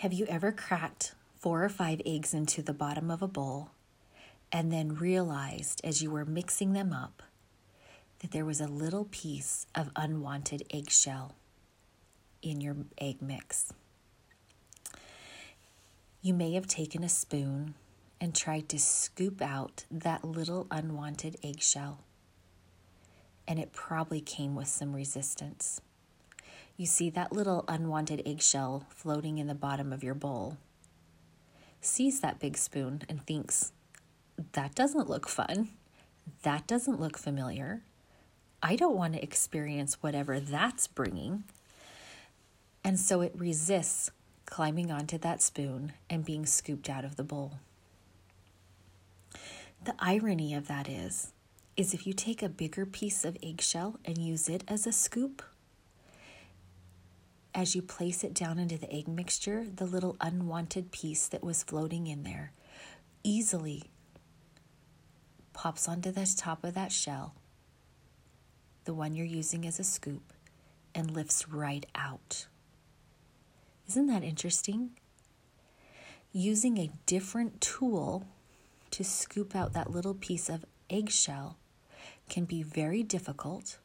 Have you ever cracked four or five eggs into the bottom of a bowl and then realized as you were mixing them up that there was a little piece of unwanted eggshell in your egg mix? You may have taken a spoon and tried to scoop out that little unwanted eggshell, and it probably came with some resistance. You see that little unwanted eggshell floating in the bottom of your bowl, sees that big spoon and thinks, that doesn't look fun. That doesn't look familiar. I don't want to experience whatever that's bringing. And so it resists climbing onto that spoon and being scooped out of the bowl. The irony of that is is if you take a bigger piece of eggshell and use it as a scoop, as you place it down into the egg mixture, the little unwanted piece that was floating in there easily pops onto the top of that shell, the one you're using as a scoop, and lifts right out. Isn't that interesting? Using a different tool to scoop out that little piece of eggshell can be very difficult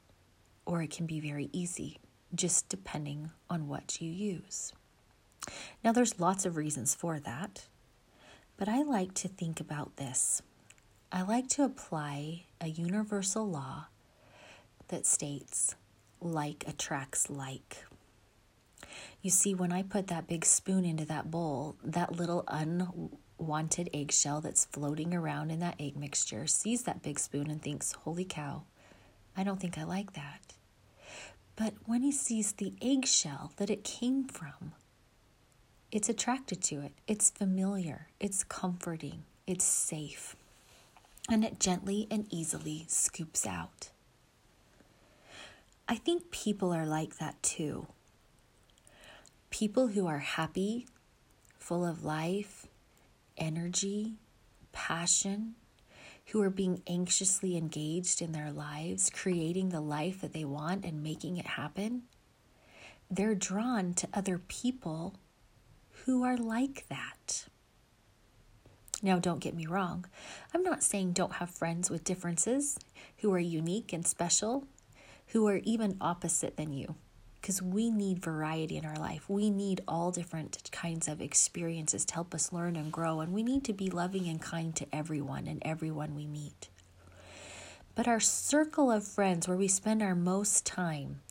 or it can be very easy, just depending on what you use. Now, there's lots of reasons for that, but I like to think about this. I like to apply a universal law that states like attracts like. You see, when I put that big spoon into that bowl, that little unwanted eggshell that's floating around in that egg mixture sees that big spoon and thinks, Holy cow, I don't think I like that. But when he sees the eggshell that it came from, it's attracted to it. It's familiar, it's comforting, it's safe, and it gently and easily scoops out. I think people are like that too people who are happy, full of life, energy, passion, who are being anxiously engaged in their lives, creating the life that they want and making it happen, they're drawn to other people who are like that. Now, don't get me wrong. I'm not saying don't have friends with differences who are unique and special, who are even opposite than you because we need variety in our life. We need all different kinds of experiences to help us learn and grow, and we need to be loving and kind to everyone and everyone we meet. But our circle of friends, where we spend our most time,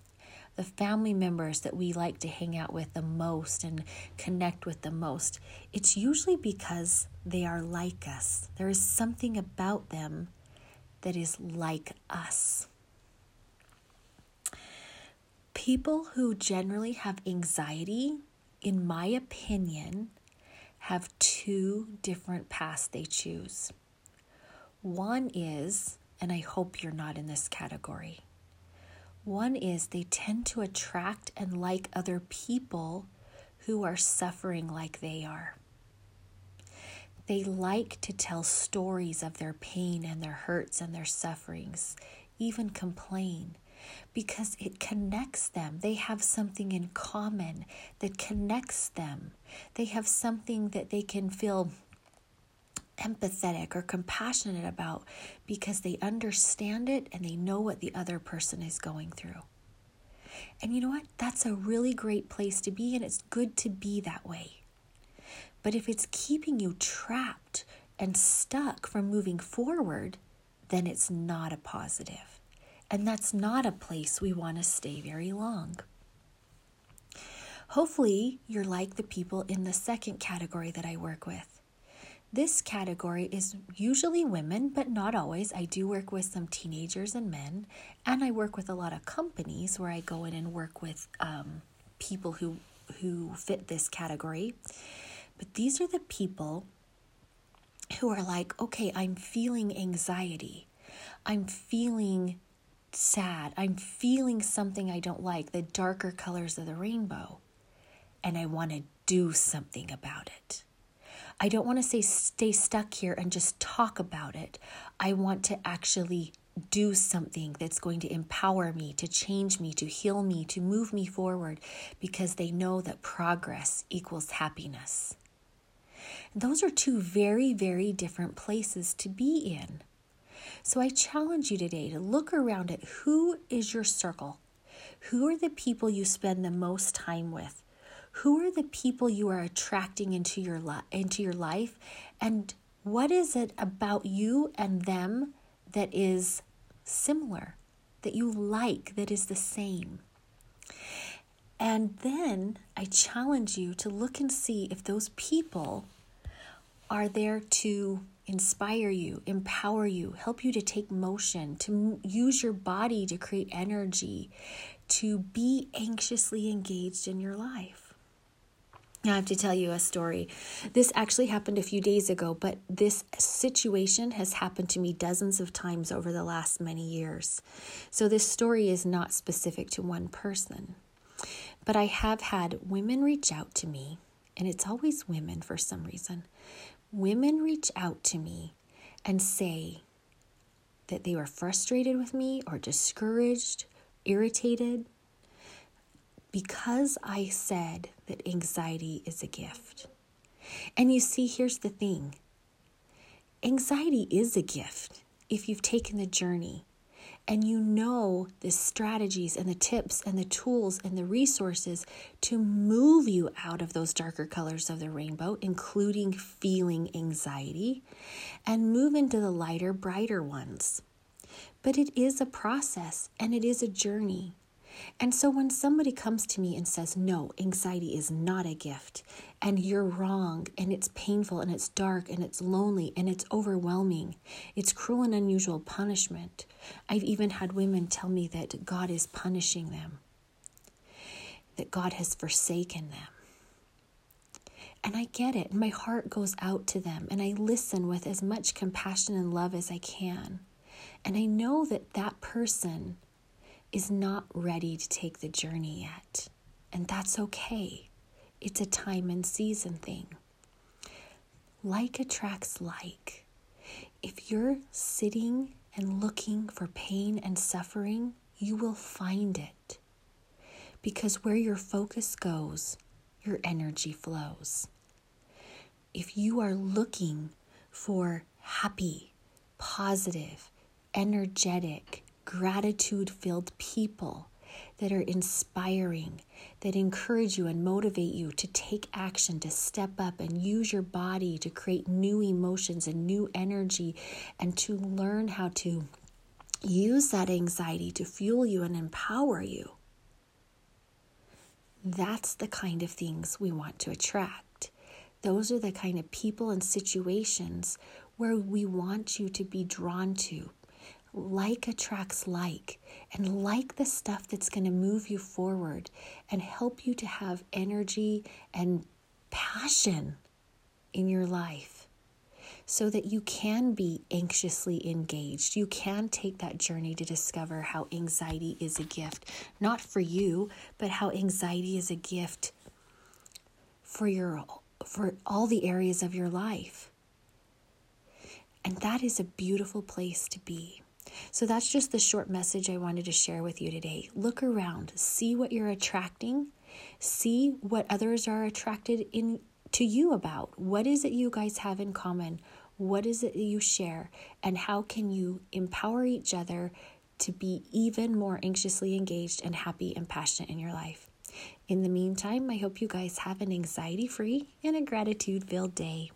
the family members that we like to hang out with the most and connect with the most, it's usually because they are like us. There is something about them that is like us. People who generally have anxiety, in my opinion, have two different paths they choose. One is, and I hope you're not in this category, one is they tend to attract and like other people who are suffering like they are. They like to tell stories of their pain and their hurts and their sufferings, even complain because it connects them. They have something in common that connects them. They have something that they can feel empathetic or compassionate about because they understand it and they know what the other person is going through. And you know what? That's a really great place to be, and it's good to be that way. But if it's keeping you trapped and stuck from moving forward, then it's not a positive. And that's not a place we want to stay very long. Hopefully, you're like the people in the second category that I work with. This category is usually women, but not always. I do work with some teenagers and men, and I work with a lot of companies where I go in and work with um, people who who fit this category. But these are the people who are like, okay, I'm feeling anxiety. I'm feeling sad. I'm feeling something I don't like, the darker colors of the rainbow, and I want to do something about it. I don't want to say stay stuck here and just talk about it. I want to actually do something that's going to empower me, to change me, to heal me, to move me forward because they know that progress equals happiness. Those are two very, very different places to be in. So I challenge you today to look around at who is your circle? Who are the people you spend the most time with? Who are the people you are attracting into your li- into your life and what is it about you and them that is similar, that you like, that is the same? And then I challenge you to look and see if those people are there to inspire you, empower you, help you to take motion, to use your body to create energy, to be anxiously engaged in your life. Now, I have to tell you a story. This actually happened a few days ago, but this situation has happened to me dozens of times over the last many years. So, this story is not specific to one person. But I have had women reach out to me, and it's always women for some reason. Women reach out to me and say that they were frustrated with me or discouraged, irritated, because I said that anxiety is a gift. And you see, here's the thing anxiety is a gift if you've taken the journey and you know the strategies and the tips and the tools and the resources to move you out of those darker colors of the rainbow, including feeling anxiety, and move into the lighter, brighter ones. But it is a process and it is a journey. And so when somebody comes to me and says, No, anxiety is not a gift, and you're wrong, and it's painful, and it's dark, and it's lonely, and it's overwhelming, it's cruel and unusual punishment. I've even had women tell me that God is punishing them, that God has forsaken them. And I get it, and my heart goes out to them, and I listen with as much compassion and love as I can. And I know that that person is not ready to take the journey yet. And that's okay. It's a time and season thing. Like attracts like. If you're sitting and looking for pain and suffering, you will find it. Because where your focus goes, your energy flows. If you are looking for happy, positive, energetic, gratitude filled people that are inspiring, that encourage you and motivate you to take action, to step up and use your body to create new emotions and new energy, and to learn how to use that anxiety to fuel you and empower you. That's the kind of things we want to attract. Those are the kind of people and situations where we want you to be drawn to like attracts like, and like the stuff that's going to move you forward and help you to have energy and passion in your life so that you can be anxiously engaged. You can take that journey to discover how anxiety is a gift, not for you, but how anxiety is a gift for your for all the areas of your life. And that is a beautiful place to be. So that's just the short message I wanted to share with you today. Look around, see what you're attracting, see what others are attracted in to you about. What is it you guys have in common? What is it you share? And how can you empower each other to be even more anxiously engaged and happy and passionate in your life? In the meantime, I hope you guys have an anxiety free and a gratitude filled day.